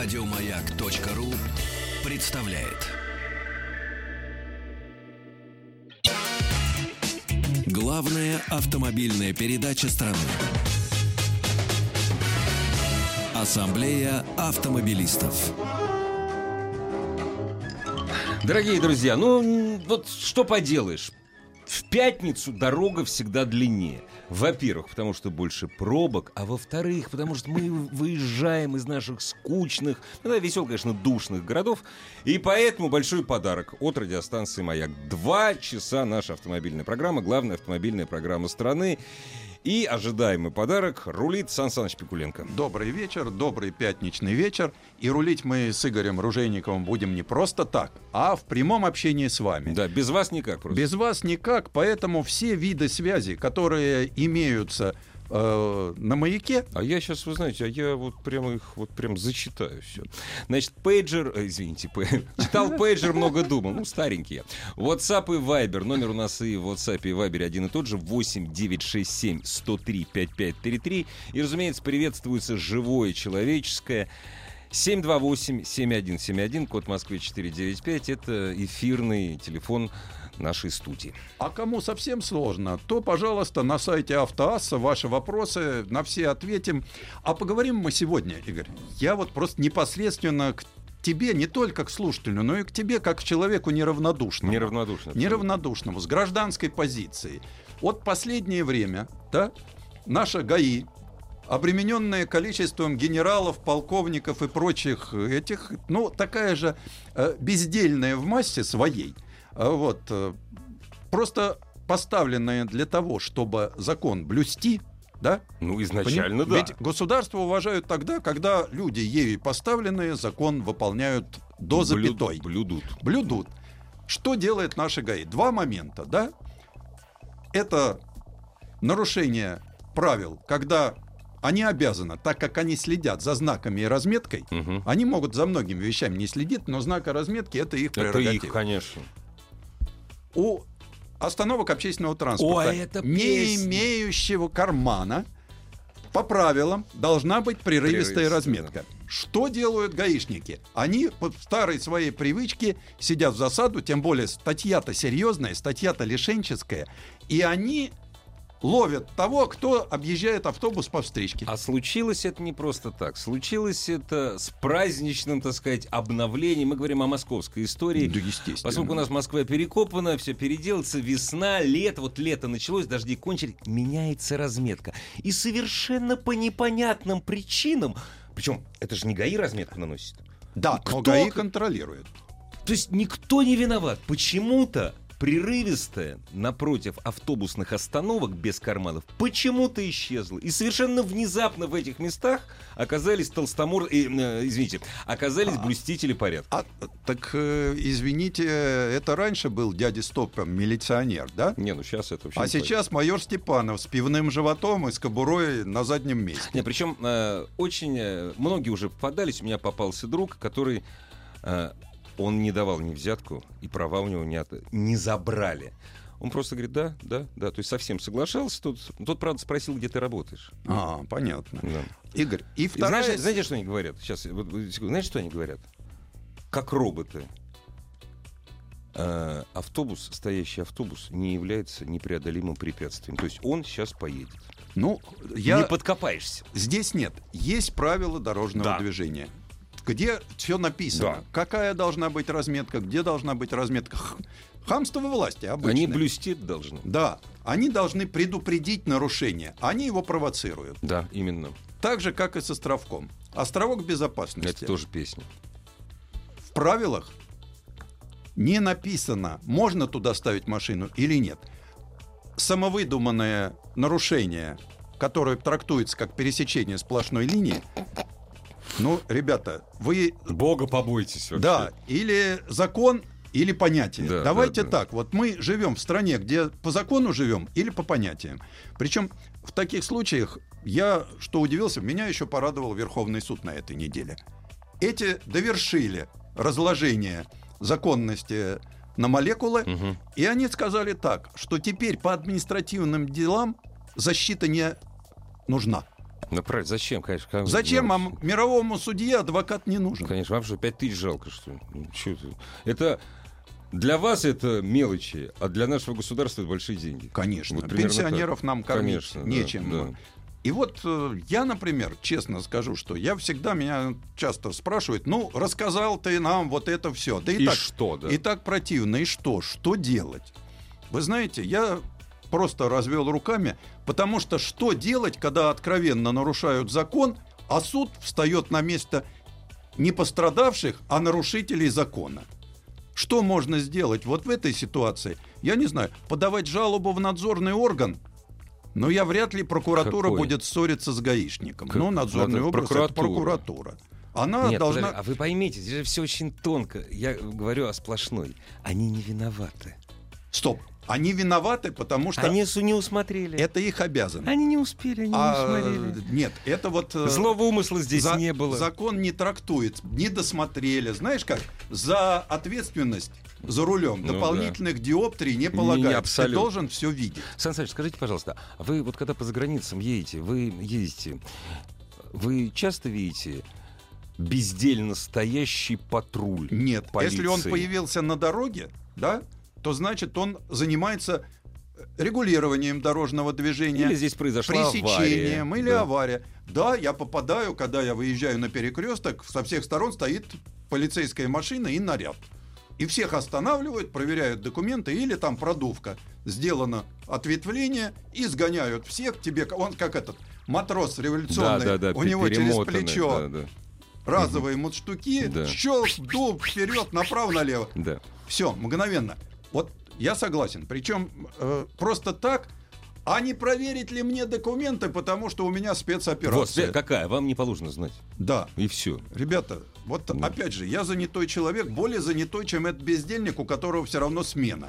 Радиомаяк.ру представляет. Главная автомобильная передача страны. Ассамблея автомобилистов. Дорогие друзья, ну вот что поделаешь. В пятницу дорога всегда длиннее. Во-первых, потому что больше пробок, а во-вторых, потому что мы выезжаем из наших скучных, ну да, веселых, конечно, душных городов, и поэтому большой подарок от радиостанции «Маяк». Два часа наша автомобильная программа, главная автомобильная программа страны. И ожидаемый подарок рулит Сан Саныч Пикуленко. Добрый вечер, добрый пятничный вечер. И рулить мы с Игорем Ружейниковым будем не просто так, а в прямом общении с вами. Да, без вас никак просто. Без вас никак, поэтому все виды связи, которые имеются э, на маяке. А я сейчас, вы знаете, а я вот прямо их вот прям зачитаю все. Значит, пейджер, э, извините, читал пейджер, много думал, ну, старенькие. WhatsApp и Viber, номер у нас и в WhatsApp и Viber один и тот же, 8 967 103 5533. И, разумеется, приветствуется живое человеческое. 728-7171, код Москвы 495, это эфирный телефон нашей студии. А кому совсем сложно, то, пожалуйста, на сайте Автоасса ваши вопросы на все ответим. А поговорим мы сегодня, Игорь. Я вот просто непосредственно к тебе, не только к слушателю, но и к тебе, как к человеку неравнодушному. Неравнодушно. абсолютно. неравнодушному, с гражданской позицией. Вот последнее время, да, наша ГАИ, обремененная количеством генералов, полковников и прочих этих, ну, такая же э, бездельная в массе своей, э, вот, э, просто поставленная для того, чтобы закон блюсти, да, Ну, изначально, Поним- да. Ведь государство уважают тогда, когда люди, ею поставленные, закон выполняют до запятой Блюдут. блюдут. Что делает наши ГАИ? Два момента, да? Это нарушение правил, когда они обязаны, так как они следят за знаками и разметкой, Мгм. они могут за многими вещами не следить, но знак и разметки это их Это прерогатива. их, конечно. У остановок общественного транспорта, Ой, это не песня. имеющего кармана, по правилам должна быть прерывистая Прерывистая, разметка. Что делают гаишники? Они по старой своей привычке сидят в засаду, тем более статья-то серьезная, статья-то лишенческая, и они ловят того, кто объезжает автобус по встречке. А случилось это не просто так. Случилось это с праздничным, так сказать, обновлением. Мы говорим о московской истории. Да, естественно. Поскольку у нас Москва перекопана, все переделается, весна, лето, вот лето началось, дожди кончились, меняется разметка. И совершенно по непонятным причинам, причем это же не ГАИ разметку наносит. Да, Кто- но ГАИ контролирует. То есть никто не виноват. Почему-то прерывистая напротив автобусных остановок без карманов почему-то исчезла. И совершенно внезапно в этих местах оказались толстомор... э, э, извините, оказались блюстители порядка. А, так, э, извините, это раньше был дядя Стопом милиционер, да? Не, ну сейчас это вообще... А сейчас майор Степанов с пивным животом и с кобурой на заднем месте. Не, причем э, очень э, многие уже попадались. У меня попался друг, который э, он не давал ни взятку, и права у него не, от- не забрали. Он просто говорит, да, да, да. То есть совсем соглашался. Тут, тот, правда, спросил, где ты работаешь. А, понятно. Да. Игорь, и И вторая... знаешь, знаете, что они говорят? Сейчас, вот, секунду. знаете, что они говорят? Как роботы. Э, автобус, стоящий автобус, не является непреодолимым препятствием. То есть он сейчас поедет. Ну, я... Не подкопаешься. Здесь нет. Есть правила дорожного Да. движения. Где все написано. Да. Какая должна быть разметка, где должна быть разметка. Хамство во власти обычно. Они блюсти должны. Да. Они должны предупредить нарушение. Они его провоцируют. Да, именно. Так же, как и с островком. Островок безопасности. Это тоже песня. в правилах не написано, можно туда ставить машину или нет. Самовыдуманное нарушение, которое трактуется как пересечение сплошной линии, ну, ребята, вы... Бога побойтесь вообще. Да, или закон, или понятие. Да, Давайте да, да. так. Вот мы живем в стране, где по закону живем или по понятиям. Причем в таких случаях я, что удивился, меня еще порадовал Верховный суд на этой неделе. Эти довершили разложение законности на молекулы, Мгм. и они сказали так, что теперь по административным делам защита не нужна. Ну, правильно, зачем, конечно. как- Зачем ну, вам мировому судье адвокат не нужен? Конечно, вам что, 5 тысяч жалко, что ли? Ну, чё ты? Это для вас это мелочи, а для нашего государства это большие деньги. Конечно. Вот Пенсионеров так. нам кормить Конечно, да, нечем. да. И вот э, я, например, честно скажу, что я всегда меня часто спрашивают, ну, рассказал ты нам вот это все. Да и, И так, что, да? и так противно, и что? Что делать? Вы знаете, я просто развел руками, потому что что делать, когда откровенно нарушают закон, а суд встает на место не пострадавших, а нарушителей закона? Что можно сделать вот в этой ситуации? Я не знаю, подавать жалобу в надзорный орган? Но я вряд ли прокуратура Какой? будет ссориться с гаишником. Как- Ну, надзорный орган это прокуратура. прокуратура. Она Нет, должна... подожди, а вы поймите, здесь же все очень тонко. Я говорю о сплошной. Они не виноваты. Стоп. Они виноваты, потому что Они не усмотрели. это их обязанность. Они не успели, они А, не усмотрели. нет, это вот... э, Злого умысла здесь за- не было. Закон не трактует, не досмотрели. Знаешь как? За ответственность за рулем Ну дополнительных диоптрий не полагается. Ты должен все видеть. Сан Саныч, скажите, пожалуйста, вы вот когда по заграницам едете, вы ездите, вы часто видите бездельно стоящий патруль? Нет, если он полиции? появился на дороге, да, то значит он занимается э, регулированием дорожного движения. Или здесь произошла пресечением авария. или Да. авария. Да, я попадаю, когда я выезжаю на перекресток, со всех сторон стоит полицейская машина и наряд. И всех останавливают, проверяют документы или там продувка. Сделано ответвление и сгоняют всех тебе. Он как этот матрос Да, революционный. да, да, у него через плечо Да, да, разовые Да. щелк, дул вперед, направо-налево. да. Все, мгновенно. Вот я согласен. Причем э, просто так, а не проверить ли мне документы, потому что у меня Вот спецоперация. спе- какая, вам не положено знать. Да. И все. Ребята, вот Ну. опять же, я занятой человек, более занятой, чем этот бездельник, у которого все равно смена.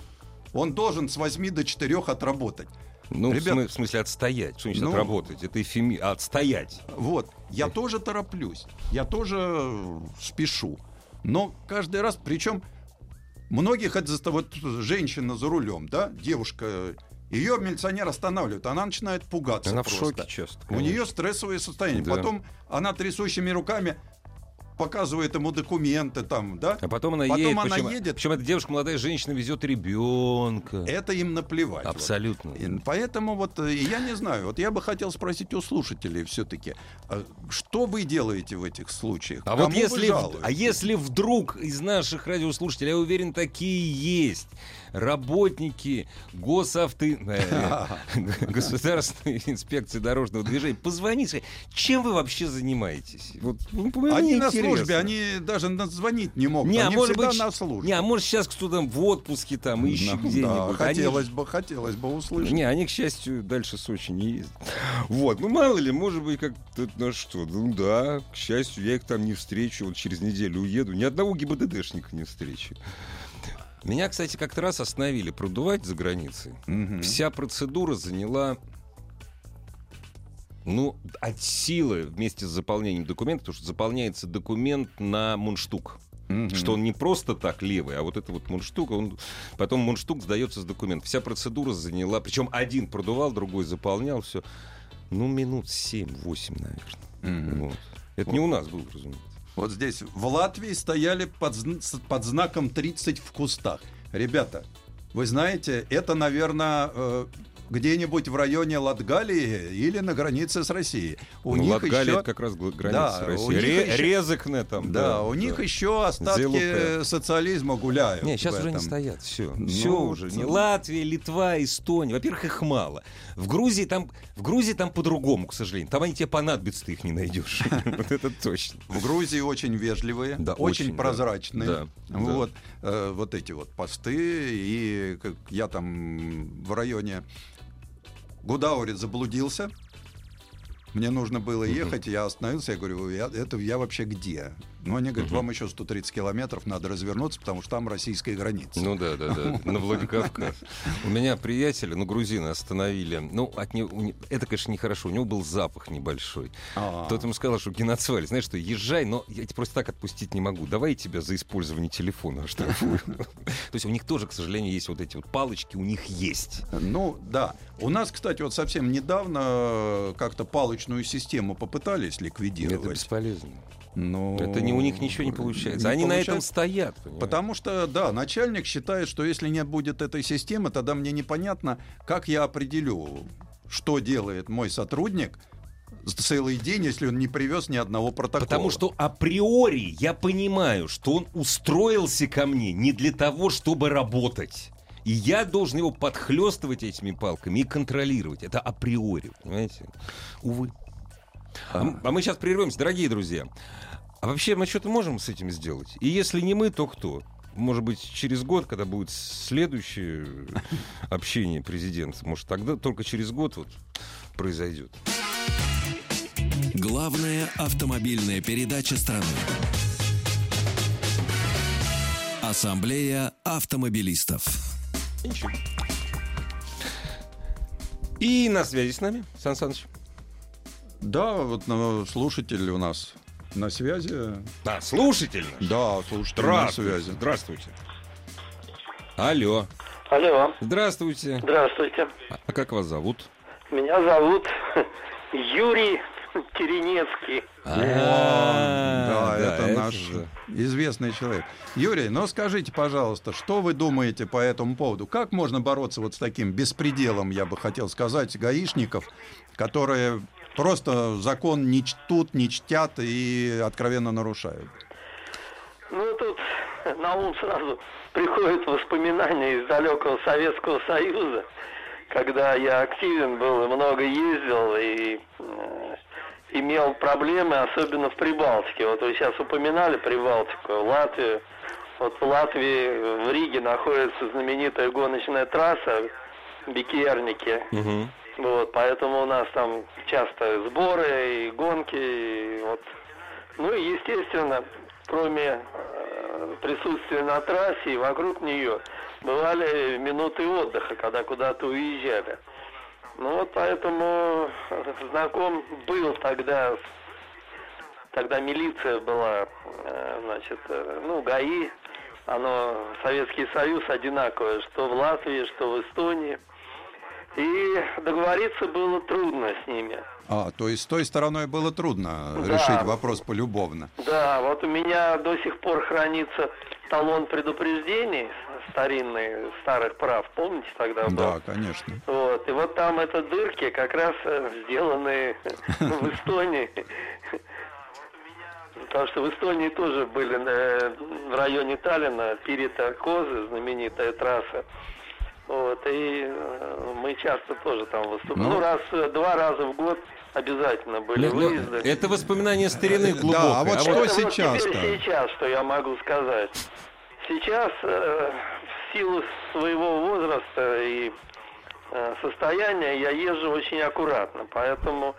Он должен с 8 до 4 отработать. Ну, в, Ребят- смы- в смысле, отстоять. Что значит Ну. отработать? Это эфеми... а, Отстоять. Вот. Я тоже тороплюсь. Я тоже э, спешу. Но каждый раз, причем многих это вот женщина за рулем, да, девушка, ее милиционер останавливает, она начинает пугаться. Она в просто. шоке часто. У нее стрессовое состояние. Да. Потом она трясущими руками показывает ему документы там, да. А потом она Потом едет. она причем, едет. причем эта девушка, молодая женщина, везет ребенка. Это им наплевать. вот. Абсолютно. И Поэтому вот э, я не знаю, вот я бы хотел спросить у слушателей все-таки, что вы делаете в этих случаях? А Кому вот если, а если вдруг из наших радиослушателей, я уверен, такие есть, работники госавто... э, Государственной инспекции дорожного движения, позвоните, чем вы вообще занимаетесь? Вот, ну, Они на интересно. службе, они даже назвонить не могут. Не, а они может всегда быть, на службе. не, а может сейчас кто-то в отпуске там ищет Ну, где-нибудь. да, Они хотелось ж- бы, хотелось бы услышать. Не, они, к счастью, дальше Сочи не ездят. Вот, ну мало ли, может быть, как-то на что. Ну да, к счастью, я их там не встречу, вот через неделю уеду. Ни одного ГИБДДшника не встречу. Меня, кстати, как-то раз остановили продувать за границей. Мгм. Вся процедура заняла ну, от силы вместе с заполнением документа, потому что заполняется документ на мундштук. Мгм. Что он не просто так левый, а вот это вот мундштук, он потом мундштук сдается с документом. Вся процедура заняла, причем один продувал, другой заполнял, все. Ну, минут 7-8, наверное. Мгм. Вот. Это не у нас было, разумеется. Вот здесь в Латвии стояли под, под знаком 30 в кустах. Ребята, вы знаете, это, наверное, э, где-нибудь в районе Латгалии или на границе с Россией. У ну, них Латгалия еще... это как раз граница Да, у них Ре- еще- Резекне там. Да, у них еще остатки Зелупе. социализма гуляют. Не, сейчас уже не стоят. Все. Ну, все уже. Не Латвия, Литва, Эстония. Во-первых, их мало. В Грузии там, в Грузии там по-другому, к сожалению. Там они тебе понадобятся, ты их не найдешь. Вот это точно. В Грузии очень вежливые, Да, очень, да. прозрачные. Да, да. Вот, э, вот эти вот посты. И как я там в районе Гудаури заблудился. Мне нужно было ехать, я остановился, я говорю, я, это я вообще где? Но они говорят, вам еще 130 километров надо развернуться, потому что там российская граница. Ну да, да, да, на Владикавказ. У меня приятеля, ну, грузины остановили. Ну, от него, это, конечно, нехорошо. У него был запах небольшой. А. Тот ему сказал, что геноцваль, знаешь что, езжай, но я тебя просто так отпустить не могу. Давай я тебя за использование телефона оштрафую. То есть у них тоже, к сожалению, есть вот эти вот палочки, у них есть. Ну, да. У нас, кстати, вот совсем недавно э, как-то палочную систему попытались Это ликвидировать. бесполезно. Но Это не у них ничего не получается. не Они на этом получается. стоят. понимаешь? Потому что, да, начальник считает, что если не будет этой системы, тогда мне непонятно, как я определю, что делает мой сотрудник целый день, если он не привез ни одного протокола. Потому что априори я понимаю, что он устроился ко мне не для того, чтобы работать. И я должен его подхлестывать этими палками и контролировать. Это априори, понимаете? Увы. А, а мы сейчас прервемся, дорогие друзья. А вообще мы что-то можем с этим сделать? И если не мы, то кто? Может быть, через год, когда будет следующее общение президента, может, тогда только через год вот произойдет. Главная автомобильная передача страны. Ассамблея автомобилистов. Ничего. И на связи с нами, Сан Саныч. Да, вот ну, слушатель у нас на связи. Да, слушатель наш. Да, слушатель на Здравствуйте. связи. Здравствуйте. Алло. Алло, Здравствуйте. здравствуйте. А как вас зовут? Меня зовут Юрий Теренецкий. да, это, наш же. известный человек. Юрий, ну скажите, пожалуйста, что вы думаете по этому поводу? Как можно бороться вот с таким беспределом, я бы хотел сказать, гаишников, которые просто закон не чтут, не чтят и откровенно нарушают? Ну, тут на ум сразу приходят воспоминания из далекого Советского Союза, когда я активен был и много ездил, и э, имел проблемы, особенно в Прибалтике. Вот вы сейчас упоминали Прибалтику, Латвию. Вот в Латвии, в Риге находится знаменитая гоночная трасса Бикерники. Мгм. Вот, поэтому у нас там часто сборы и гонки, и вот. Ну и естественно, кроме э, присутствия на трассе и вокруг нее, бывали минуты отдыха, когда куда-то уезжали. Ну вот поэтому знаком был тогда, тогда милиция была, э, значит, э, ну, ГАИ, оно, Советский Союз одинаковое, что в Латвии, что в Эстонии. И договориться было трудно с ними. А, то есть с той стороной было трудно Да. решить вопрос полюбовно. Да, вот у меня до сих пор хранится талон предупреждений старинный, старых прав, помните тогда был? Да, конечно. Вот, и вот там это дырки как раз э, сделаны в Эстонии. Потому что в Эстонии тоже были э, в районе Таллина Пирита Козы, знаменитая трасса. Вот, и э, мы часто тоже там выступали. Ну. Ну, раз, э, два раза в год обязательно были Ну, ну, выезды. Это воспоминание старины глубокое. Да, а вот что Это вот сейчас-то? теперь сейчас, что я могу сказать. Сейчас, э, в силу своего возраста и э, состояния, я езжу очень аккуратно, поэтому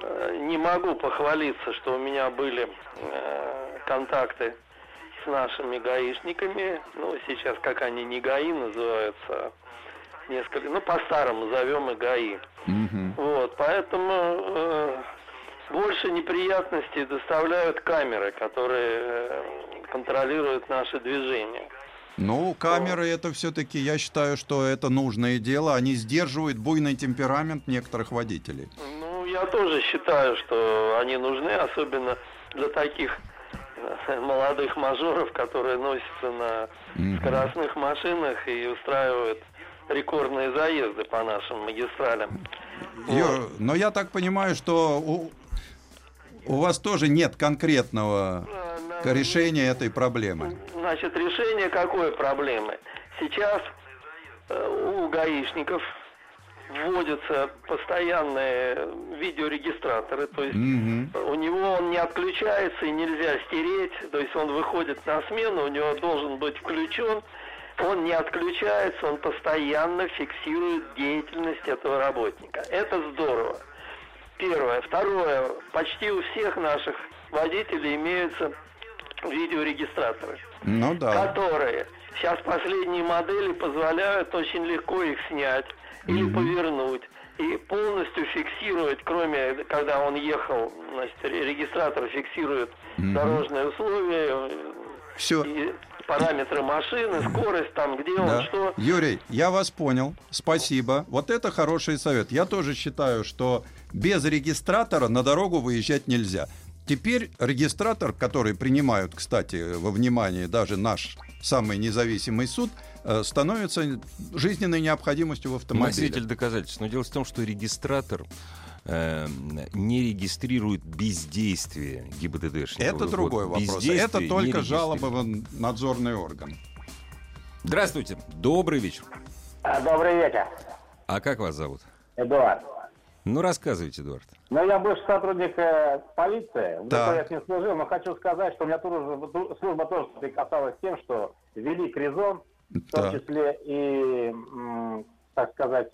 э, не могу похвалиться, что у меня были э, контакты с нашими гаишниками. Ну, сейчас как они не ГАИ называются, а несколько, ну, по-старому зовем их ГАИ. Мгм. Вот, поэтому э, больше неприятностей доставляют камеры, которые э, контролируют наши движения. Ну, камеры это все-таки, я считаю, что это нужное дело. Они сдерживают буйный темперамент некоторых водителей. Ну, я тоже считаю, что они нужны, особенно для таких э, молодых мажоров, которые носятся на скоростных машинах и устраивают рекордные заезды по нашим магистралям. Ё- но я так понимаю, что у, у вас тоже нет конкретного на- решения этой проблемы. Значит, решение какой проблемы? Сейчас э, у гаишников вводятся постоянные видеорегистраторы, то есть Мгм. у него он не отключается и нельзя стереть, то есть он выходит на смену, у него должен быть включен, он не отключается, он постоянно фиксирует деятельность этого работника. Это здорово. Первое. Второе. Почти у всех наших водителей имеются видеорегистраторы, Ну да. которые сейчас последние модели позволяют очень легко их снять или повернуть и полностью фиксировать, кроме когда он ехал, значит, ре- регистратор фиксирует дорожные условия, Все. и параметры машины, скорость, там, где он, Да. что. Юрий, я вас понял. Спасибо. Вот это хороший совет. Я тоже считаю, что без регистратора на дорогу выезжать нельзя. Теперь регистратор, который принимают, кстати, во внимание даже наш самый независимый суд, э, становится жизненной необходимостью в автомобиле. Носитель доказательств. Но дело в том, что регистратор э, не регистрирует бездействие ГИБДДшника. Это Вот другой вопрос. Это не только жалоба в надзорный орган. Здравствуйте. Добрый вечер. А, Добрый вечер, А как вас зовут? Эдуард. Ну, рассказывайте, Эдуард. Ну, я бывший сотрудник э, полиции, в. ДП я с ним служил, но хочу сказать, что у меня тоже, служба тоже соприкасалась с тем, что ввели кризон, в том числе и, м, так сказать,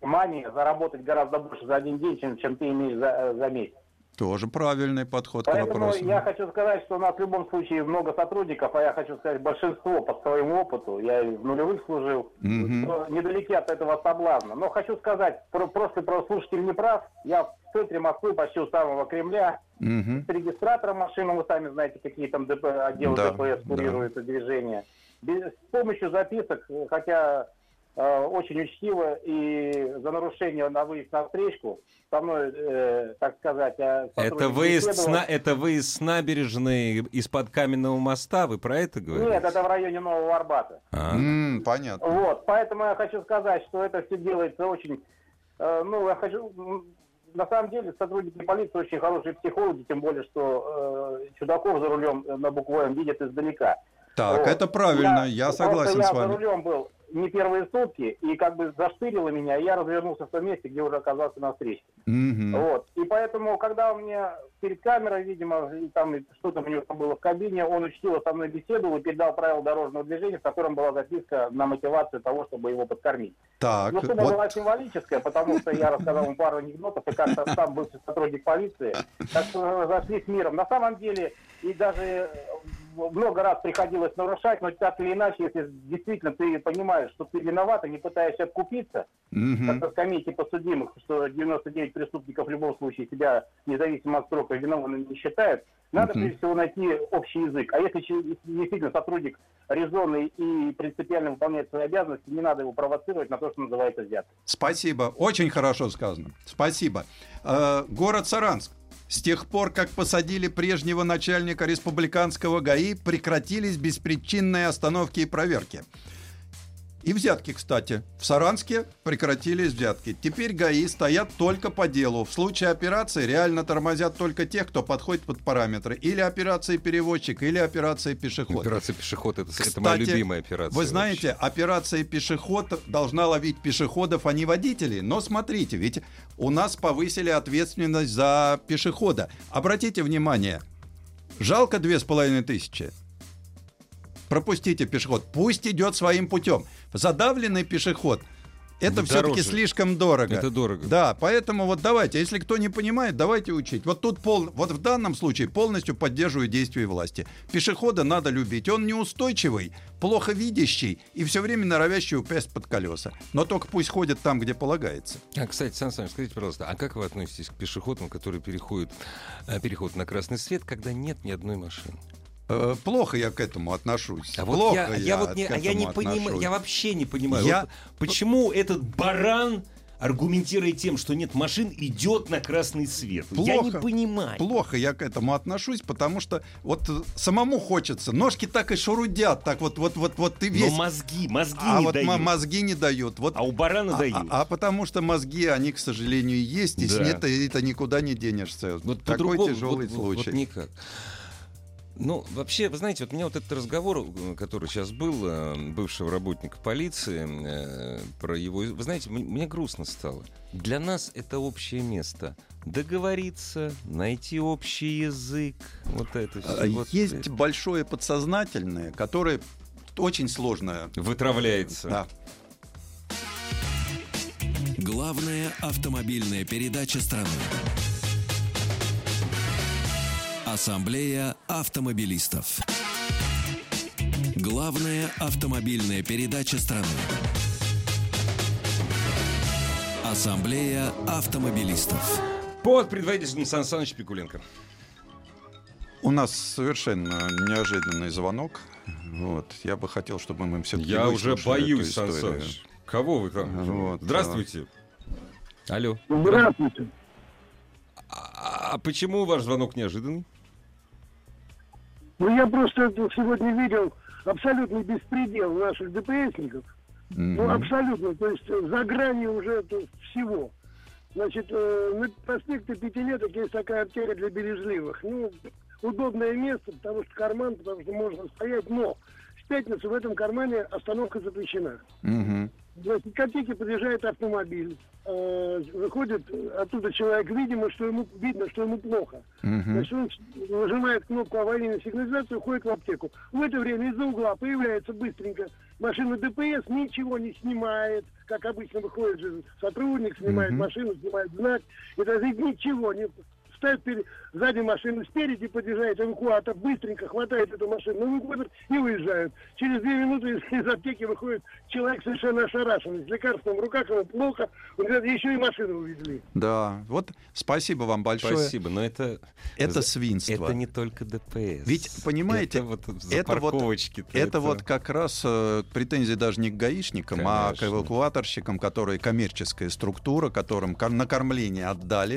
мания заработать гораздо больше за один день, чем, чем ты имеешь за, за месяц. Тоже правильный подход к Поэтому вопросу. я хочу сказать, что у нас в любом случае много сотрудников, а я хочу сказать, большинство по своему опыту, я и в нулевых служил, что недалеки от этого соблазна. Но хочу сказать, про- просто про слушатель не прав, я в центре Москвы, почти у самого Кремля, Мгм. с регистратором машины, вы сами знаете, какие там ДП, отделы Да, ДПС курируют это движение. Без, с помощью записок, э, хотя э, очень учтиво и за нарушение на выезд на встречку, со мной, э, так сказать, э, Это выезд, с на- это выезд с набережной из-под каменного моста? Вы про это говорите? Нет, это в районе Нового Арбата. А. Понятно. Вот, поэтому я хочу сказать, что это все делается очень, э, ну, я хочу, на самом деле сотрудники полиции очень хорошие психологи, тем более, что э, чудаков за рулем э, на букву М видят издалека. Так, Вот. это правильно, я, просто согласен я с за вами. рулем был не первые сутки, и как бы заштырило меня, и я развернулся в том месте, где уже оказался на встрече. Мгм. Вот. И поэтому, когда он мне перед камерой, видимо, там что-то у него было в кабине, он учтиво со мной беседовал и передал правила дорожного движения, в котором была записка на мотивацию того, чтобы его подкормить. Так, Ну, сумма вот была символическая, потому что я рассказал ему пару анекдотов, и как-то сам бывший сотрудник полиции, так что зашли с миром. На самом деле, и даже э, много раз приходилось нарушать, но так или иначе, если действительно ты понимаешь, что ты виноват, и не пытаешься откупиться, Мгм. как на скамейке подсудимых, что 99 преступников в любом случае себя, независимо от срока, виновными не считают, надо Мгм. прежде всего найти общий язык. А если действительно сотрудник резонный и принципиально выполняет свои обязанности, не надо его провоцировать на то, что называется взятка. Спасибо, очень хорошо сказано. Спасибо. Э, город Саранск. С тех пор, как посадили прежнего начальника республиканского ГАИ, прекратились беспричинные остановки и проверки. И взятки, кстати. В Саранске прекратились взятки. Теперь ГАИ стоят только по делу. В случае операции реально тормозят только тех, кто подходит под параметры. Или операции перевозчик, или операции пешеход. Операция пешеход это, это моя Кстати, любимая операция. Вы вообще. знаете, операция пешеход должна ловить пешеходов, а не водителей. Но смотрите, ведь у нас повысили ответственность за пешехода. Обратите внимание, жалко две с половиной тысячи. Пропустите пешеход, пусть идет своим путем. Задавленный пешеход. Это все-таки слишком дорого. Это дорого. Да, поэтому вот давайте, если кто не понимает, давайте учить. Вот тут пол, вот в данном случае полностью поддерживаю действия власти. Пешехода надо любить. Он неустойчивый, плохо видящий и все время норовящий упасть под колеса. Но только пусть ходит там, где полагается. А, кстати, Сан Саныч, скажите, пожалуйста, а как вы относитесь к пешеходам, которые переходят э, переход на красный свет, когда нет ни одной машины? Э, плохо я к этому отношусь. А вот плохо я, я вот не, а я не понимаю, я вообще не понимаю, Я- вот почему этот баран аргументируя тем, что нет машин, идет на красный свет. я не Плохо. понимаю. Плохо я к этому отношусь, потому что вот самому хочется. Ножки так и шурудят, так вот, вот, вот, вот ты весь. Но мозги, мозги а не вот дают. мозги не дают. Вот А у барана А- дают. А, а потому что мозги, они, к сожалению, есть, и с Да. это, это никуда не денешься. Вот Такой тяжелый вот- вот- случай. Вот никак. Ну, вообще, вы знаете, вот у меня вот этот разговор, э, который сейчас был, э, бывшего работника полиции, э, про его... Вы знаете, мне грустно стало. Для нас это общее место. Договориться, найти общий язык, вот это А, все. Вот, Есть э, большое подсознательное, которое очень сложно. Вытравляется. Да. Главная автомобильная передача страны. Ассамблея автомобилистов. Главная автомобильная передача страны. Ассамблея автомобилистов. Под предводительством Сан Саныч Пикуленко. У нас совершенно неожиданный звонок. Вот. Я бы хотел, чтобы мы все-таки Я уже боюсь, Сан Саныч. Кого вы там? Вот, Здравствуйте. Алло. Здравствуйте. А, а почему ваш звонок неожиданный? Ну, я просто сегодня видел абсолютный беспредел наших ДПСников. Ну, абсолютно. То есть э, за гранью уже всего. Значит, э, на проспекте Пятилеток есть такая артерия для бережливых. Ну, удобное место, потому что карман, потому что можно стоять, но в пятницу в этом кармане остановка запрещена. Мгм. Значит, к картике подъезжает автомобиль. Э, выходит оттуда человек, видимо, что ему видно, что ему плохо. Мгм. Значит, он нажимает кнопку аварийной сигнализации, уходит в аптеку. В это время из-за угла появляется быстренько машина ДПС, ничего не снимает, как обычно выходит же сотрудник, снимает Мгм. машину, снимает знак, и даже ничего не ставит перед, сзади машину, спереди подъезжает эвакуатор, быстренько хватает эту машину, эвакуатор и уезжают. Через две минуты из, из аптеки выходит человек совершенно ошарашенный, с лекарством в руках, ему плохо, он говорит, еще и машину увезли. Да, вот спасибо вам большое. Спасибо, но это... Это свинство. Это не только ДПС. Ведь, понимаете, это вот это вот- парковочки-то, Это, вот как раз э, претензии даже не к гаишникам, а к Конечно. эвакуаторщикам, которые коммерческая структура, которым кор- накормление отдали.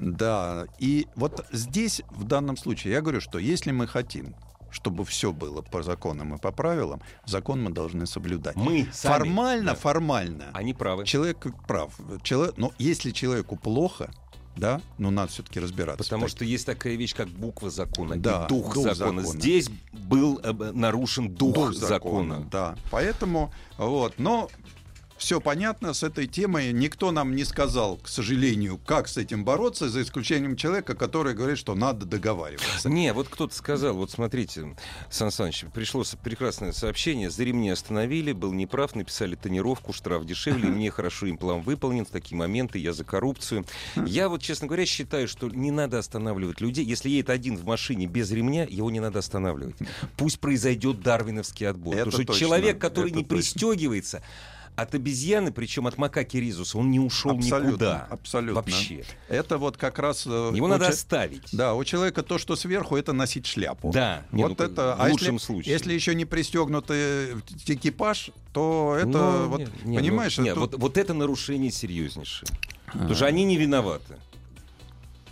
Да, и вот здесь, в данном случае, я говорю, что если мы хотим чтобы все было по законам и по правилам, закон мы должны соблюдать. Мы сами. формально, Да. формально. Они правы. Человек прав. Человек, но если человеку плохо, да, ну надо все-таки разбираться. Потому Так- что есть такая вещь, как буква закона Да, и дух, дух закона. закона. Здесь был э, нарушен дух, закона. Да. Поэтому, вот, но все понятно с этой темой. Никто нам не сказал, к сожалению, как с этим бороться, за исключением человека, который говорит, что надо договариваться. Не, вот кто-то сказал, вот смотрите, Сан Саныч, пришло прекрасное сообщение, за ремни остановили, был неправ, написали тонировку, штраф дешевле, мне хорошо имплант выполнен, в такие моменты я за коррупцию. Я вот, честно говоря, считаю, что не надо останавливать людей. Если едет один в машине без ремня, его не надо останавливать. Пусть произойдет дарвиновский отбор. Это Потому что точно, человек, который это не точно. пристегивается, от обезьяны, причем от макаки Ризуса, он не ушел Абсолютно, никуда. абсолютно. Вообще. Это вот как раз... э, Его надо че- оставить. Да, у человека то, что сверху, это носить шляпу. Да, не, вот ну, это, в а лучшем если, случае. если еще не пристегнутый экипаж, то это Ну, вот не, не, понимаешь, ну, не, это вот, вот это нарушение серьезнейшее. Потому что они не виноваты.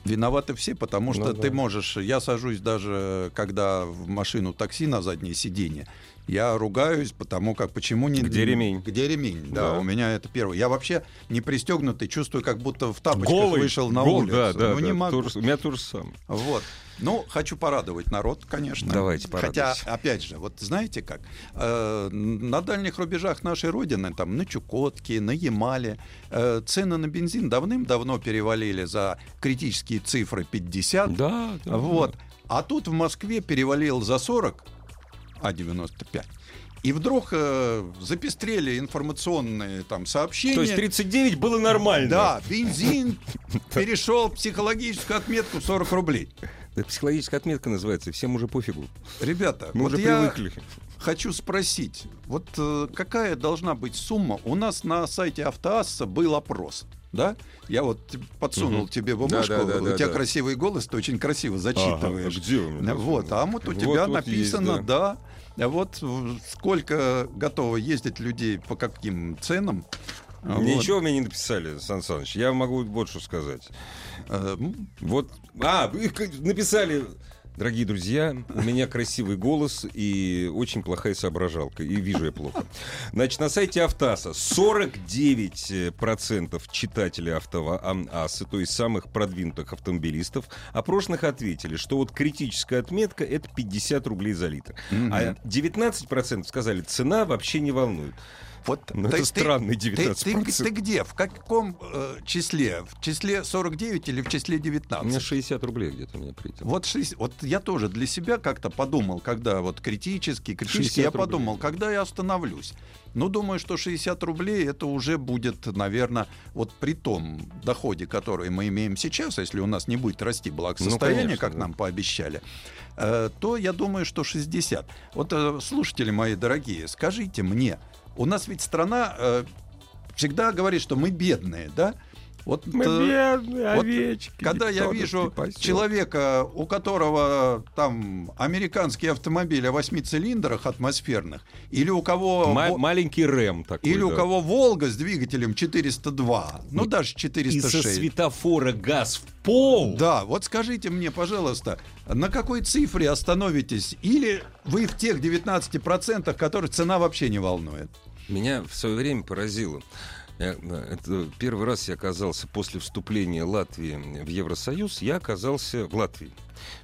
виноваты все, потому что Ну ты да. можешь. Я сажусь даже, когда в машину такси на заднее сиденье. Я ругаюсь, потому как почему не Где ремень? Где ремень? Да, Да. у меня это первое. Я вообще не пристегнутый, чувствую, как будто в тапочках Голый, вышел на гол, улицу. Да, да, ну да, не могу. тоже- у меня тоже самое. Вот. Ну, хочу порадовать народ, конечно. Давайте Хотя, порадуйте. опять же, вот знаете как, э, на дальних рубежах нашей Родины, там, на Чукотке, на Ямале, э, цены на бензин давным-давно перевалили за критические цифры 50. Да, да. Вот. да. А тут в Москве перевалил за 40, а 95. И вдруг э, запестрели информационные там сообщения. То есть 39 было нормально. Да, бензин перешел психологическую отметку 40 рублей. Это психологическая отметка называется. Всем уже пофигу. Ребята, Мы вот уже я привыкли. хочу спросить, вот э, какая должна быть сумма? У нас на сайте Автоасса был опрос. Да? Я вот подсунул Мгм. тебе бумажку, Да, да, да, у да, тебя да. красивый голос, ты очень красиво зачитываешь. Ага, где Да, тут? Вот, а вот у Вот, тебя вот написано, есть, да. А Вот в- сколько готово ездить людей, по каким ценам. А вот. Ничего мне не написали, Сан Саныч. Я могу вот что сказать. Э, м, Вот. А, вы к- написали. Дорогие друзья, у меня красивый голос и очень плохая соображалка. И вижу я плохо. Значит, на сайте Автаса 49% читателей Автоаса, то есть самых продвинутых автомобилистов, опрошенных ответили, что вот критическая отметка — это 50 рублей за литр. А 19% сказали, цена вообще не волнует. Вот Ну, это странный ты, 19%. ты где? В каком э, числе? В числе 49 или в числе 19? У меня 60 рублей где-то меня придет. Вот, шесть- вот я тоже для себя как-то подумал, когда вот критически, критически 60 я рублей. подумал, когда я остановлюсь. Ну, думаю, что 60 рублей это уже будет, наверное, вот при том доходе, который мы имеем сейчас, если у нас не будет расти благосостояние, Ну, конечно, как да. нам пообещали, э, то я думаю, что 60. Вот, э, слушатели мои дорогие, скажите мне, у нас ведь страна э, всегда говорит, что мы бедные, да? Вот, э, бедные вот когда я вижу человека, у которого там американский автомобиль о восьми цилиндрах атмосферных, или у кого Ма- маленький рэм такой. или у да. кого Волга с двигателем 402, ну И- даже И со 406. светофора газ в пол. Да, вот скажите мне, пожалуйста, на какой цифре остановитесь? Или вы в тех 19%, которых цена вообще не волнует? Меня в свое время поразило. Э, это первый раз я оказался после вступления Латвии в Евросоюз, я оказался в Латвии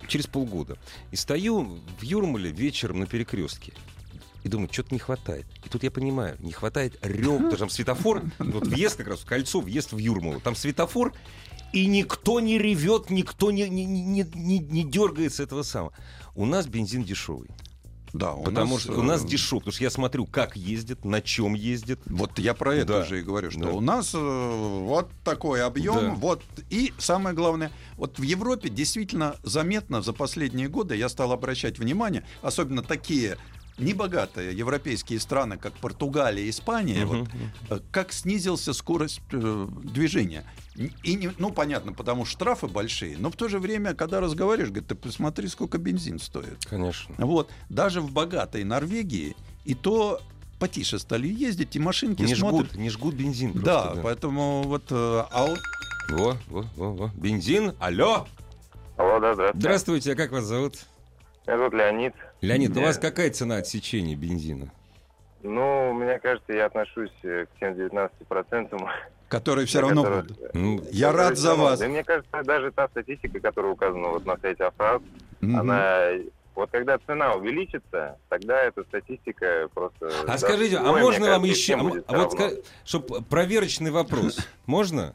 через полгода. И стою в Юрмале вечером на перекрестке. И думаю, что-то не хватает. И тут я понимаю, не хватает рев, даже там светофор, вот въезд как раз кольцо, въезд в Юрмалу. Там светофор, и никто не ревет, никто не, не, не, не, не дергается этого самого. У нас бензин дешевый. Да, у потому нас, что у нас э, дешев, потому что я смотрю, как ездит, на чем ездит. Вот я про это Да. уже и говорю, что Да. у нас э, вот такой объем, Да. вот и самое главное, вот в Европе действительно заметно за последние годы я стал обращать внимание, особенно такие небогатые европейские страны, как Португалия, Испания, Мгм. вот, э, как снизился скорость э, движения. И не- ну понятно, потому что штрафы большие, но в то же время, когда разговариваешь, говорит, ты посмотри, сколько бензин стоит. Конечно. Вот, даже в богатой Норвегии и то потише стали ездить, и машинки Не смотрят. жгут, не жгут бензин. просто, да, поэтому вот... э, а Во, во, во, во. Бензин. Алло. Алло, да, здравствуйте. Здравствуйте, а как вас зовут? Меня зовут Леонид. Леонид, у Я- вас какая цена отсечения бензина? Ну, мне кажется, я отношусь э, к тем 19%. которые все равно которые- будут. Ну, Я рад за вас. Да мне кажется, даже та статистика, которая указана вот на сайте Афраз, Мгм. она... Вот когда цена увеличится, тогда эта статистика просто... а скажите, а можно вам еще... будет всё вот чтобы проверочный вопрос. Можно?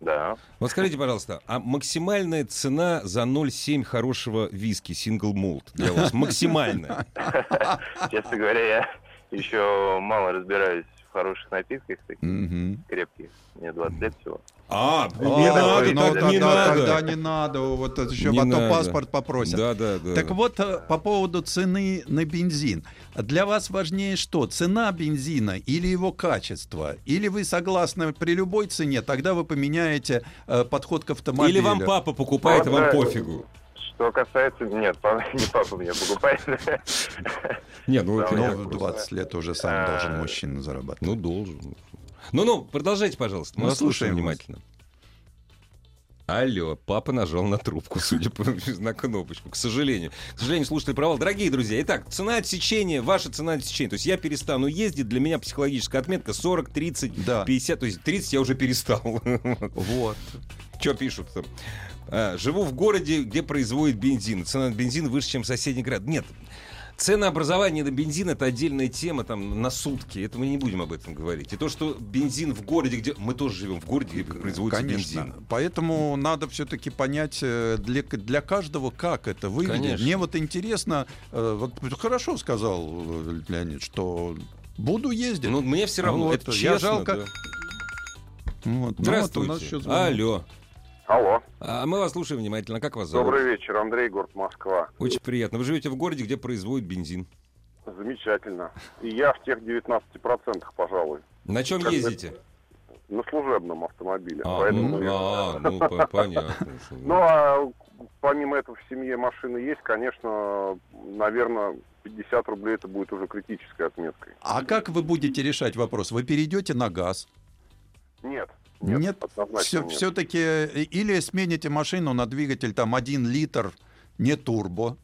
Да. Вот скажите, пожалуйста, а максимальная цена за 0,7 хорошего виски, сингл молт для вас? Максимальная. Честно говоря, я еще мало разбираюсь хороших напитках, таких Мгм. крепких. Мне 20 лет всего. А, О, не надо, ну, так тогда, не надо. тогда не надо, вот еще Не потом надо. паспорт попросят. Да, да, да. Так вот, э, по поводу цены на бензин. Для вас важнее что? Цена бензина или его качество? Или вы согласны при любой цене, тогда вы поменяете э, подход к автомобилю? Или вам папа покупает, и вам пофигу. Что касается... Нет, папа- не папа меня покупает. Не, ну Ну, так в просто. 20 лет уже сам А, должен мужчина зарабатывать. Ну, должен. Ну-ну, продолжайте, пожалуйста. Мы Мы вас слушаем внимательно. Алло, папа нажал на трубку, судя по на кнопочку. К сожалению. К сожалению, слушатели провал. Дорогие друзья, итак, цена отсечения, ваша цена отсечения. То есть я перестану ездить, для меня психологическая отметка 40, 30, Да. 50. То есть 30 я уже перестал. Вот. Что пишут там? А, живу в городе, где производят бензин. Цена на бензин выше, чем в соседний город. Нет. Ценообразование на бензин это отдельная тема там на сутки. Это мы не будем об этом говорить. И то, что бензин в городе, где мы тоже живем в городе, где производится Конечно. бензин. Поэтому надо все-таки понять э, для, для каждого, как это выглядит. Конечно. Мне вот интересно, э, вот хорошо сказал э, Леонид, что буду ездить. Ну, мне все равно. Вот, это я честно, жалко. да. Вот. Ну, вот у Здравствуйте. нас еще звонок. Алло. Алло. А мы вас слушаем внимательно. Как вас зовут? Добрый вечер, Андрей, город Москва. Очень приятно. Вы живете в городе, где производят бензин. Замечательно. И я в тех 19%, пожалуй, На чем Как ездите? на служебном автомобиле. А, Поэтому ну, я- а, ну, по- понятно. Ну, а помимо этого в семье машины есть, конечно, наверное, 50 рублей это будет уже критической отметкой. А как вы будете решать вопрос? Вы перейдете на газ? Нет. Нет, однозначно все, нет. все-таки или смените машину на двигатель там 1 литр, не турбо.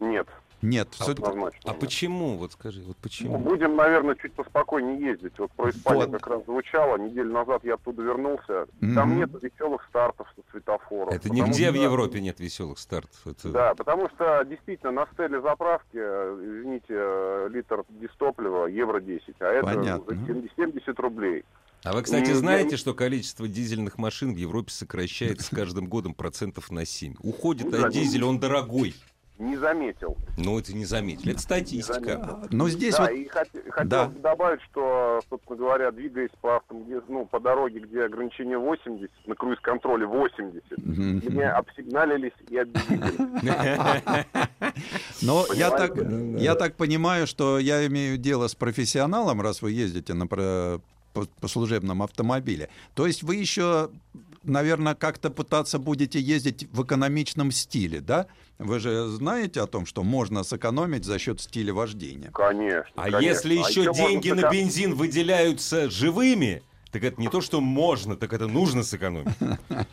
Нет. Нет, всё- однозначно. А почему? Вот скажи, вот Ну, почему? будем, наверное, чуть поспокойнее ездить. Вот про Испанию Вот. как раз звучало. Неделю назад я оттуда вернулся. Там Мгм. нет веселых стартов со светофоров. Это нигде в что- Европе нет веселых стартов. Это... Да, потому что действительно на стеле заправки, э, извините, э, литр дистоплива евро 10, а это Понятно. за 70, 70 рублей. А вы, кстати, Ну, знаете, я- что количество дизельных машин в Европе сокращается с каждым годом процентов на 7? Уходит Ну да, от дизеля, он дорогой. Не заметил. Но это не заметили. Это статистика. Но здесь да, вот... и хот- хотел Да. бы добавить, что, собственно говоря, двигаясь по, автом- где- ну, по дороге, где ограничение 80, на круиз-контроле 80, Мгм. мне обсигналились и объявили. Но я так, я так понимаю, что я имею дело с профессионалом, раз вы ездите на по, по служебном автомобиле. То есть вы еще, наверное, как-то пытаться будете ездить в экономичном стиле, да? Вы же знаете о том, что можно сэкономить за счет стиля вождения. Конечно. А конечно. если А еще можно деньги на бензин выделяются живыми, так это не то, что можно, так это нужно сэкономить.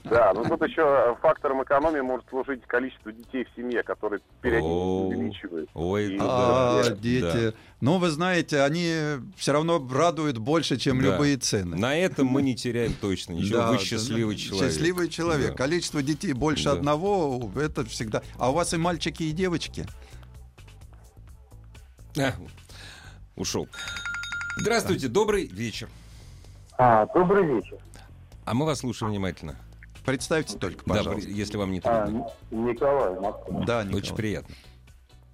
Да, но тут еще фактором экономии может служить количество детей в семье, которые периодически О. увеличивает. Ой, А, да. дети. Ну, вы знаете, они все равно радуют больше, чем Да. любые цены. На этом мы не теряем точно ничего. Да, Вы счастливый человек. Счастливый человек. Да. Количество детей больше Да. одного, это всегда. А у вас и мальчики, и девочки? А, ушел. Здравствуйте, добрый вечер. А, добрый вечер. А мы вас слушаем внимательно. Представьте только, Да, пожалуйста. если вам не А, трудно. Николай, Москва. Да, Николай. Очень приятно.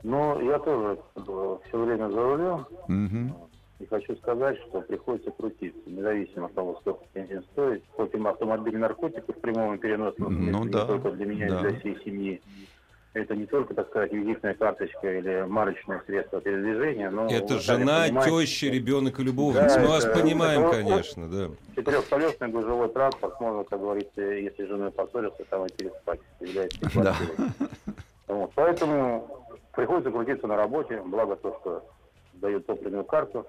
Ну, я тоже все время за рулем. Мгм. И хочу сказать, что приходится крутиться, независимо от того, сколько бензин стоит. Хоть и автомобиль наркотик в прямом и переносном смысле, Ну не да, только для меня, да. и для всей семьи. Это не только, так сказать, визитная карточка или марочное средство передвижения, но... Это жена, теща, ребенок и любовница. Да, Мы вас это- понимаем, это- конечно, да. Четырехколесный гужевой транспорт можно, как говорится, если с женой поссорился, там и переспать, является Да. Вот, поэтому приходится крутиться на работе, благо то, что дают топливную карту.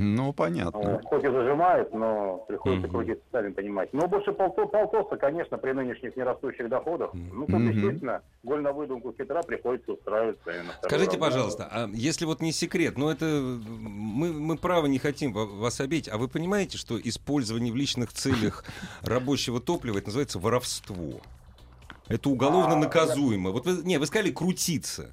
Ну, понятно. Вот, хоть и зажимает, но приходится Мгм. крутиться, сами понимаете. Но больше полто, полтоса, конечно, при нынешних нерастущих доходах. Ну, тут, Мгм. естественно, голь на выдумку хитра приходится устраиваться. Скажите, работу. пожалуйста, а если вот не секрет, но это мы, мы право не хотим ва- вас обидеть, а вы понимаете, что использование в личных целях рабочего топлива это называется воровство? Это уголовно А, наказуемо. Вот вы, не, вы сказали крутиться.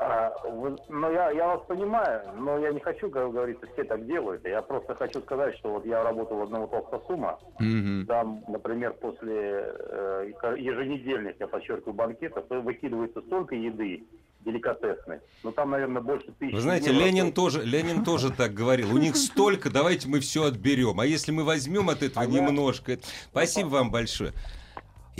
А, вы- ну, я, я вас понимаю, но я не хочу, как говорится, все так делают. Я просто хочу сказать, что вот я работал у одного толстосума, Мгм. там, например, после э, еженедельных, я подчеркиваю, банкетов, выкидывается столько еды деликатесной. Ну, там, наверное, больше тысячи. Вы знаете, евро Ленин тоже, Ленин тоже так говорил. У них столько, давайте мы все отберем. А если мы возьмем от этого А немножко... Спасибо вам большое.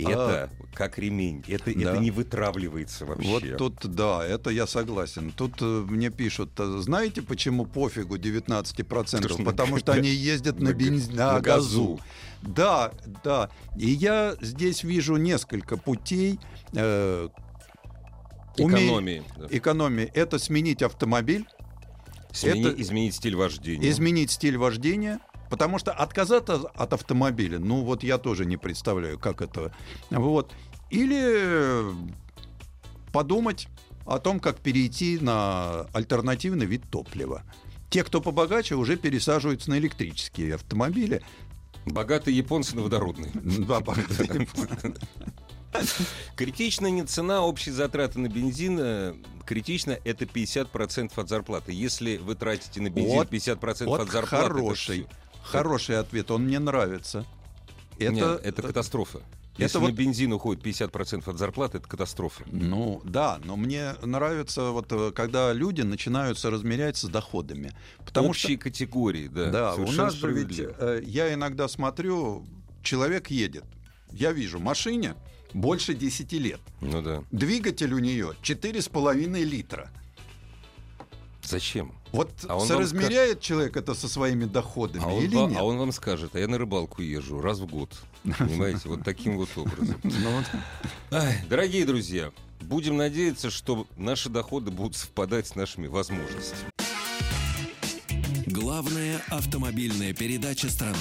А. Это как ремень. Это, Да. это не вытравливается вообще. Вот тут, да, это я согласен. Тут э, мне пишут, э, знаете, почему пофигу 19%? Потому что на Потому что они ездят на, бенз- на газу. Да, да. И я здесь вижу несколько путей э, уме- Экономии. да. экономии. Это сменить автомобиль, Смени- это- Изменить стиль вождения. изменить стиль вождения, потому что отказаться от автомобиля, ну вот я тоже не представляю, как это. Вот. Или подумать о том, как перейти на альтернативный вид топлива. Те, кто побогаче, уже пересаживаются на электрические автомобили. Богатые японцы на водородные. Да, богатые. Критичная не цена, общие затраты на бензин. э, Критично это 50% от зарплаты. Если вы тратите на бензин Вот- 50% Вот от зарплаты... хороший. Хороший ответ, он мне нравится. Это, Нет, это катастрофа. Если вот- на бензин уходит 50% от зарплаты, это катастрофа. Ну да, но мне нравится вот э, когда люди начинают соразмерять с доходами, потому Общие категории, да. Да, у нас же ведь, э, я иногда смотрю, человек едет, я вижу, машине больше 10 лет, Ну да. двигатель у нее 4,5 литра. Зачем? Вот А он вам соразмеряет человек это со своими доходами А он, или нет? а он вам скажет, а я на рыбалку езжу раз в год. Понимаете, вот таким вот образом. Ну, дорогие друзья, будем надеяться, что наши доходы будут совпадать с нашими возможностями. Главная автомобильная передача страны.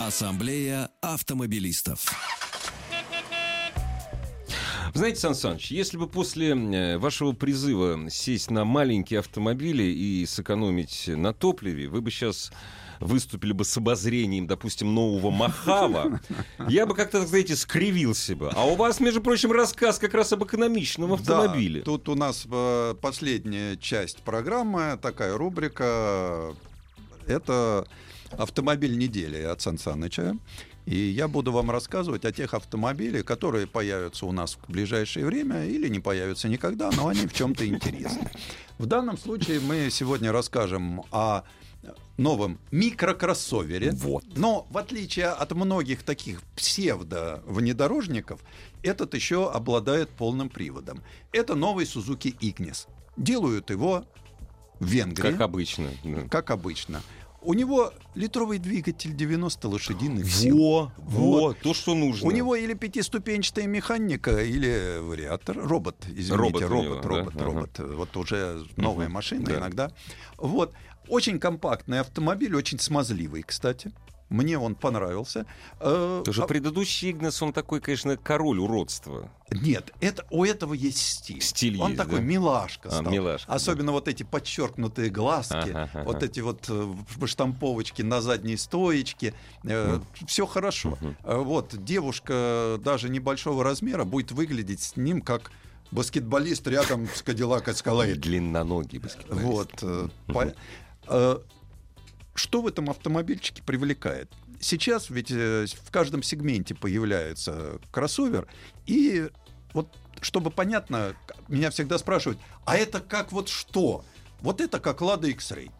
Ассамблея автомобилистов. Знаете, Сан Саныч, если бы после э, вашего призыва сесть на маленькие автомобили и сэкономить на топливе, вы бы сейчас выступили бы с обозрением, допустим, нового Махава, я бы как-то, знаете, скривился бы. А у вас, между прочим, рассказ как раз об экономичном автомобиле. Да, тут у нас э, последняя часть программы, такая рубрика. Это автомобиль недели от Сан Саныча. И я буду вам рассказывать о тех автомобилях, которые появятся у нас в ближайшее время или не появятся никогда, но они в чем-то интересны. В данном случае мы сегодня расскажем о новом микрокроссовере. Вот. Но в отличие от многих таких псевдо-внедорожников, этот еще обладает полным приводом. Это новый Suzuki Ignis. Делают его в Венгрии. Как обычно. да. Как обычно. У него литровый двигатель 90 лошадиных сил. Во, во, то, что нужно. У него или пятиступенчатая механика, или вариатор. Робот, извините, Робот робот, него, да? робот, Ага. робот. Вот уже новая машина да. иногда. Вот. Очень компактный автомобиль, очень смазливый, кстати. Мне он понравился. Э, что а- предыдущий Игнес, он такой, конечно, король уродства. Нет, это, у этого есть стиль. Стиль он есть, такой да? милашка А, стал. милашка, да. Особенно вот эти подчеркнутые глазки, Ага, ага. вот эти вот э, штамповочки на задней стоечке. Все хорошо. Э, Вот девушка даже небольшого размера будет выглядеть с ним как баскетболист рядом с Кадиллак Escalade. Длинноногий баскетболист. Вот. э, по- э, Что в этом автомобильчике привлекает? Сейчас ведь э, в каждом сегменте появляется кроссовер, и вот чтобы понятно, меня всегда спрашивают, а это как вот что? Вот это как Лада X-Ray.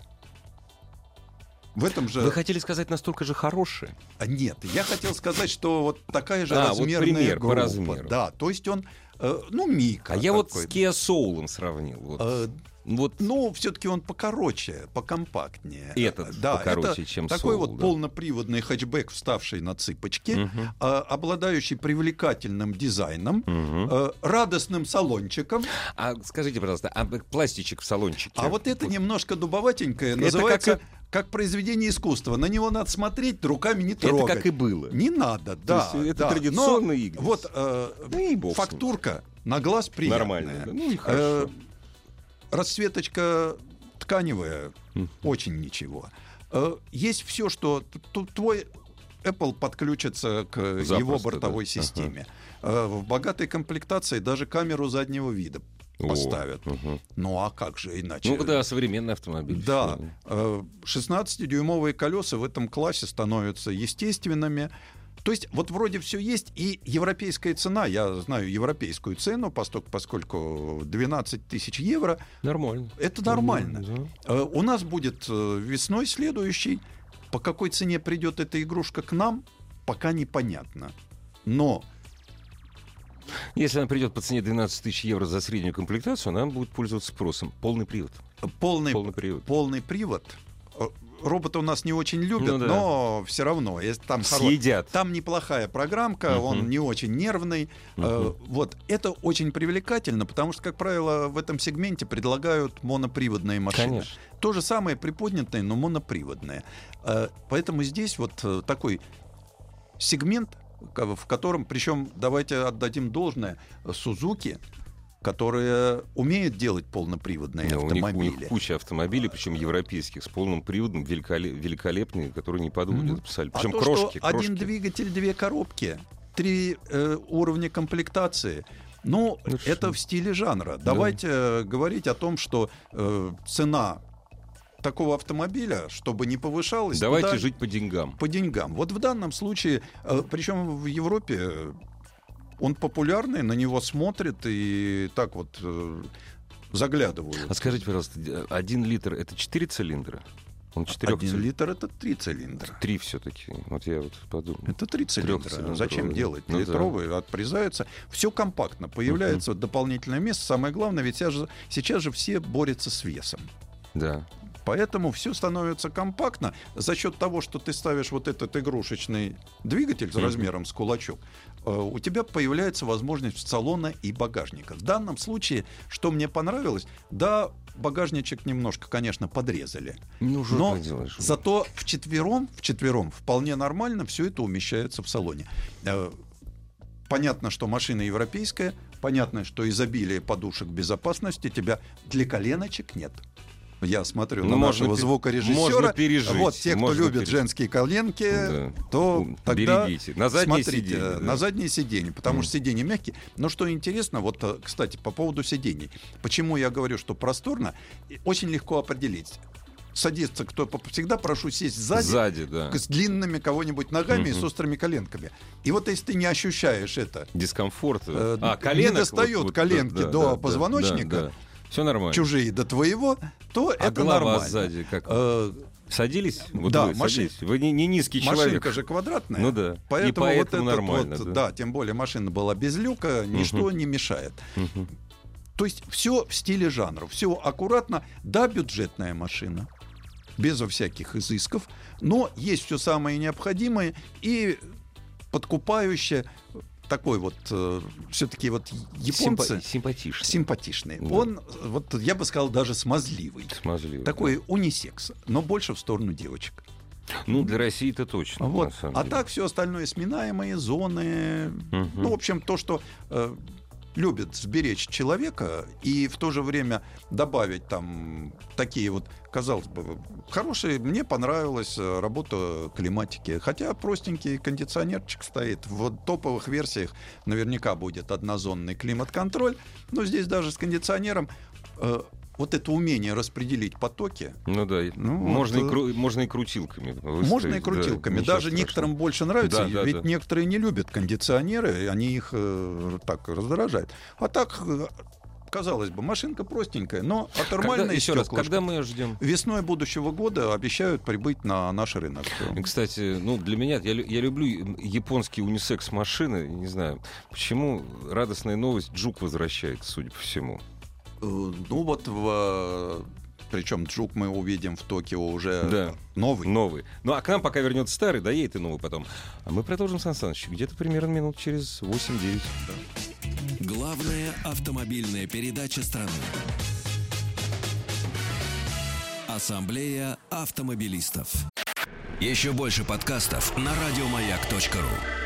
В этом же... Вы хотели сказать настолько же хорошие? А Нет, я хотел сказать, что вот такая же А, вот размерная пример по группа. размеру. Да, то есть он, э, ну, микро. А я вот с. Kia Soul сравнил. Вот. Э, вот Ну, все-таки он покороче, покомпактнее. Этот да, покороче, это чем такой Soul, вот да. полноприводный хэтчбэк, вставший на цыпочке, Мгм. а, обладающий привлекательным дизайном, Мгм. э, радостным салончиком. А скажите, пожалуйста, а пластичек в салончике? А вот это немножко дубоватенькое, Это называется как как, произведение искусства. На него надо смотреть, руками не Это трогать. как и было. Не надо, да. есть это да. традиционный Игнис. Вот э, Ну фактурка на глаз приятная. Нормально. да. Ну и Э, хорошо. Расцветочка тканевая очень ничего. Э, Есть все, что твой Apple подключится к Запросто, его да. бортовой Ага. системе. Э, В богатой комплектации даже камеру заднего вида О, поставят. мгм. Ну а как же иначе? Ну, да, современный автомобиль. Да, всё. э, 16-дюймовые колеса в этом классе становятся естественными. То есть вот вроде все есть, и европейская цена, я знаю европейскую цену, поскольку, поскольку 12 тысяч евро, Нормально. это нормально. да. Э, У нас будет э, весной следующий. По какой цене придет эта игрушка к нам, пока непонятно. Но Если она придет по цене 12 тысяч евро за среднюю комплектацию, она будет пользоваться спросом. Полный привод. полный, Полный привод. полный привод. Э, Робота у нас не очень любят, Ну да. но все равно, если там хоро- Съедят. Там неплохая программка, Мгм. он не очень нервный. Э, Мгм. вот это очень привлекательно, потому что, как правило, в этом сегменте предлагают моноприводные машины. Конечно. То же самое приподнятое, но моноприводное. Э, поэтому здесь вот э, такой сегмент, в котором, причем давайте отдадим должное Сузуки, которые умеют делать полноприводные Да, у, них, у автомобили. них куча автомобилей, причем европейских, с полным приводом, великоле- великолепные, которые не подводят Мгм. абсолютно. А Причем то, крошки, что один крошки. двигатель, две коробки, три э, уровня комплектации. Ну, Ну, это что? в стиле жанра. Давайте э, говорить о том, что э, цена такого автомобиля, чтобы не повышалась, Давайте туда жить по деньгам. по деньгам. Вот в данном случае, э, причем в Европе он популярный, на него смотрят и так вот э, заглядывают. А скажите, пожалуйста, д- один литр это 4 цилиндра? Он 4 Один литр это три цилиндра. Три все-таки. Вот я вот подумал. Это три цилиндра. Зачем делать? Ну да. Литровые отрезаются. Все компактно. Появляется дополнительное место. Самое главное, ведь сейчас же, сейчас же все борются с весом. Да. Поэтому все становится компактно за счет того, что ты ставишь вот этот игрушечный двигатель с размером с кулачок. Э, У тебя появляется возможность салона и багажника. В данном случае, что мне понравилось, да, багажничек немножко, конечно, подрезали. Ну, Но поделаешь. Зато в четвером, в четвером вполне нормально все это умещается в салоне. Э, Понятно, что машина европейская, понятно, что изобилие подушек безопасности тебя для коленочек нет. Я смотрю Ну, на можно нашего звукорежиссера. можно пережить, Вот те, кто любит пережить. женские коленки, Да. то тогда берегите. На заднее смотрите, сиденье, э, да. на заднее сиденье, потому Мгм. что сиденье мягкие. Но что интересно, вот, э, кстати, по поводу сидений. Почему я говорю, что просторно? Очень легко определить. Садиться, кто всегда прошу сесть сзади, Сзади, да. с длинными кого-нибудь ногами и с острыми коленками. И вот если ты не ощущаешь это, Дискомфорт. Э, а, не коленок. достает коленки до позвоночника. Все нормально. чужие до твоего, то а это голова нормально. сзади как? Э, Садились? Вот да, вы машин- садились. Вы не, не низкий Машинка человек. же квадратная. Ну да. И Поэтому, вот поэтому этот нормально, вот, да. да. тем более машина была без люка, ничто не мешает. Мгм. То есть все в стиле жанров, все аккуратно. Да, бюджетная машина, безо всяких изысков, но есть все самое необходимое и подкупающее такой вот все-таки вот японцы Симпа- симпатичный. симпатичный. Да. Он вот я бы сказал даже смазливый. Смазливый, Такой унисекс, но больше в сторону девочек. да. Ну, для России это точно. Вот. А деле. так все остальное сминаемые зоны. Мгм. Ну, в общем, то, что э, любит сберечь человека и в то же время добавить там такие вот, казалось бы, хорошие. Мне понравилась э, работа климатики. Хотя простенький кондиционерчик стоит. В топовых версиях наверняка будет однозонный климат-контроль. Но здесь даже с кондиционером э, вот это умение распределить потоки, Ну да, Ну, можно, вот, и кру- можно и крутилками. выставить, Можно и да, крутилками. ничего Даже страшного. некоторым больше нравится, Да, да, ведь да. некоторые не любят кондиционеры, они их э, так раздражают. А так, э, казалось бы, машинка простенькая, но Когда, атормальная еще раз, когда мы ждем? Весной будущего года обещают прибыть на наш рынок. Кстати, ну для меня я, я люблю японские унисекс машины. Не знаю, почему радостная новость Джук возвращается, судя по всему. Э, Ну вот в причем Джук мы увидим в Токио уже Да. новый. Новый. Ну а к нам пока вернется старый, доедет и новый потом. А мы продолжим, Сан Саныч, где-то примерно минут через 8-9. Главная автомобильная передача страны. Ассамблея автомобилистов. Еще больше подкастов на радиомаяк.ру.